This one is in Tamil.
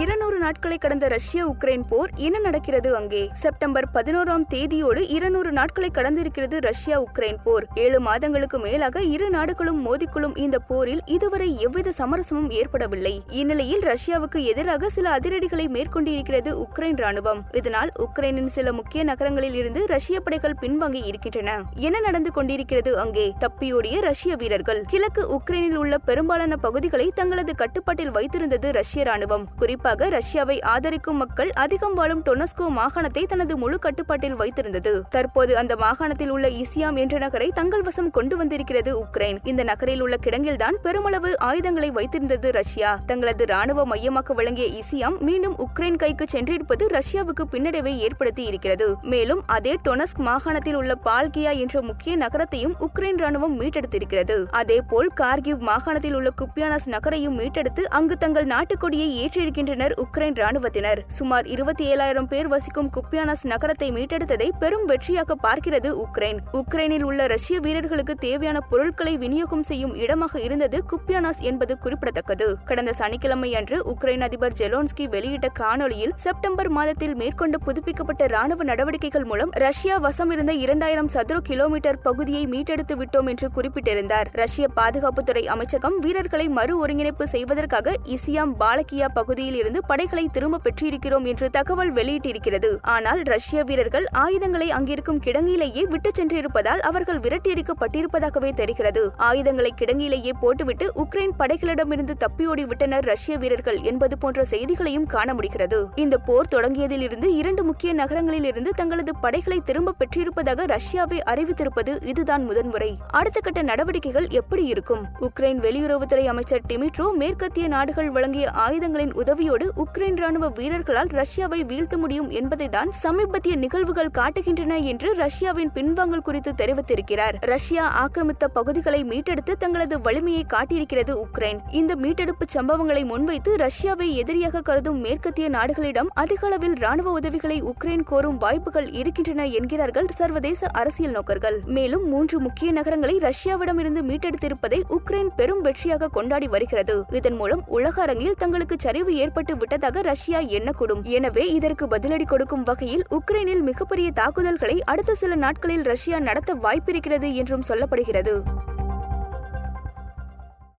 இருநூறு நாட்களை கடந்த ரஷ்ய உக்ரைன் போர் என்ன நடக்கிறது அங்கே? செப்டம்பர் பதினோராம் தேதியோடு இருநூறு நாட்களை கடந்திருக்கிறது ரஷ்யா உக்ரைன் போர். ஏழு மாதங்களுக்கு மேலாக இரு நாடுகளும் மோதிக்கொள்ளும் இந்த போரில் இதுவரை எவ்வித சமரசமும் ஏற்படவில்லை. இந்நிலையில் ரஷ்யாவுக்கு எதிராக சில அதிரடிகளை மேற்கொண்டிருக்கிறது உக்ரைன் ராணுவம். இதனால் உக்ரைனின் சில முக்கிய நகரங்களில் இருந்து ரஷ்ய படைகள் பின்வாங்கி இருக்கின்றன. என்ன நடந்து கொண்டிருக்கிறது அங்கே? தப்பியோடிய ரஷ்ய வீரர்கள். கிழக்கு உக்ரைனில் உள்ள பெரும்பாலான பகுதிகளை தங்களது கட்டுப்பாட்டில் வைத்திருந்தது ரஷ்ய ராணுவம். குறிப்பாக ரஷ்யாவை ஆதரிக்கும் மக்கள் அதிகம் வாழும் டொனஸ்கோ மாகாணத்தை தனது முழு கட்டுப்பாட்டில் வைத்திருந்தது. தற்போது அந்த மாகாணத்தில் உள்ள இசியாம் என்ற நகரை தங்கள் வசம் கொண்டு வந்திருக்கிறது உக்ரைன். இந்த நகரில் உள்ள கிடங்கில்தான் பெருமளவு ஆயுதங்களை வைத்திருந்தது ரஷ்யா. தங்களது ராணுவ மையமாக விளங்கிய இசியாம் மீண்டும் உக்ரைன் கைக்கு சென்றிருப்பது ரஷ்யாவுக்கு பின்னடைவை ஏற்படுத்தி இருக்கிறது. மேலும் அதே டொனஸ்க் மாகாணத்தில் உள்ள பால்கியா என்ற முக்கிய நகரத்தையும் உக்ரைன் ராணுவம் மீட்டெடுத்திருக்கிறது. அதேபோல் கார்கிவ் மாகாணத்தில் உள்ள குப்பியானஸ் நகரையும் மீட்டெடுத்து அங்கு தங்கள் நாட்டுக்கொடியை ஏற்றிருக்கின்றனர் உக்ரைன் ராணுவத்தினர். சுமார் இருபத்தி ஏழாயிரம் பேர் வசிக்கும் குப்பியானஸ் நகரத்தை மீட்டெடுத்ததை பெரும் வெற்றியாக பார்க்கிறது உக்ரைன். உக்ரைனில் உள்ள ரஷ்ய வீரர்களுக்கு தேவையான பொருட்களை விநியோகம் செய்யும் இடமாக இருந்தது குப்பியானாஸ் என்பது குறிப்பிடத்தக்கது. கடந்த சனிக்கிழமை அன்று உக்ரைன் அதிபர் ஜெலோன்ஸ்கி வெளியிட்ட காணொலியில் செப்டம்பர் மாதத்தில் மேற்கொண்ட புதுப்பிக்கப்பட்ட ராணுவ நடவடிக்கைகள் மூலம் ரஷ்யா வசம் இருந்த இரண்டாயிரம் சதுர கிலோமீட்டர் பகுதியை மீட்டெடுத்து விட்டோம் என்று குறிப்பிட்டிருந்தார். ரஷ்ய பாதுகாப்புத்துறை அமைச்சகம் வீரர்களை மறு ஒருங்கிணைப்பு செய்வதற்காக இசியாம் பாலகியா பகுதியில் இருந்து படைகளை திரும்ப பெற்றிருக்கிறோம் என்று தகவல் வெளியிட்டிருக்கிறது. ஆனால் ரஷ்ய வீரர்கள் ஆயுதங்களை அங்கிருக்கும் கிடங்கிலேயே விட்டு சென்றிருப்பதால் அவர்கள் விரட்டியடிக்கப்பட்டிருப்பதாகவே தெரிகிறது. ஆயுதங்களை கிடங்கிலேயே போட்டுவிட்டு உக்ரைன் படைகளிடமிருந்து தப்பியோடி விட்டனர் ரஷ்ய வீரர்கள் என்பது போன்ற செய்திகளையும் காண முடிகிறது. இந்த போர் தொடங்கியதில் இருந்து இரண்டு முக்கிய நகரங்களில் இருந்து தங்களது படைகளை திரும்ப பெற்றிருப்பதாக ரஷ்யாவை அறிவித்திருப்பது இதுதான் முதன்முறை. அடுத்த கட்ட நடவடிக்கைகள் எப்படி இருக்கும்? உக்ரைன் வெளியுறவுத்துறை அமைச்சர் டிமிட்ரோ மேற்கத்திய நாடுகள் வழங்கிய ஆயுதங்களின் உதவியோடு உக்ரைன் ராணுவ வீரர்களால் ரஷ்யாவை வீழ்த்த முடியும் என்பதை தான் சமீபத்திய நிகழ்வுகள் காட்டுகின்றன என்று ரஷ்யாவின் பின்வாங்கல் குறித்து தெரிவித்திருக்கிறார். ரஷ்யா ஆக்கிரமித்த பகுதிகளை மீட்டெடுத்து தங்களது வலிமையை காட்டியிருக்கிறது உக்ரைன். இந்த மீட்டெடுப்பு சம்பவங்களை முன்வைத்து ரஷ்யாவை எதிரியாக கருதும் மேற்கத்திய நாடுகளிடம் அதிக அளவில் ராணுவ உதவிகளை உக்ரைன் கோரும் வாய்ப்புகள் இருக்கின்றன என்கிறார்கள் சர்வதேச அரசியல் நோக்கர்கள். மேலும் மூன்று முக்கிய நகரங்களை ரஷ்யாவிடமிருந்து மீட்டெடுத்திருப்பதை உக்ரைன் பெரும் வெற்றியாக கொண்டாடி வருகிறது. இதன் மூலம் உலக அரங்கில் தங்களுக்கு சரிவு ஏற்பட்டு விட்டதாக ரஷ்யா எண்ணக்கூடும். எனவே இதற்கு பதிலடி கொடுக்கும் வகையில் உக்ரைனில் மிகப்பெரிய தாக்குதல்களை அடுத்த சில நாட்களில் ரஷ்யா நடத்த வாய்ப்பிருக்கிறது என்றும் சொல்லப்படுகிறது.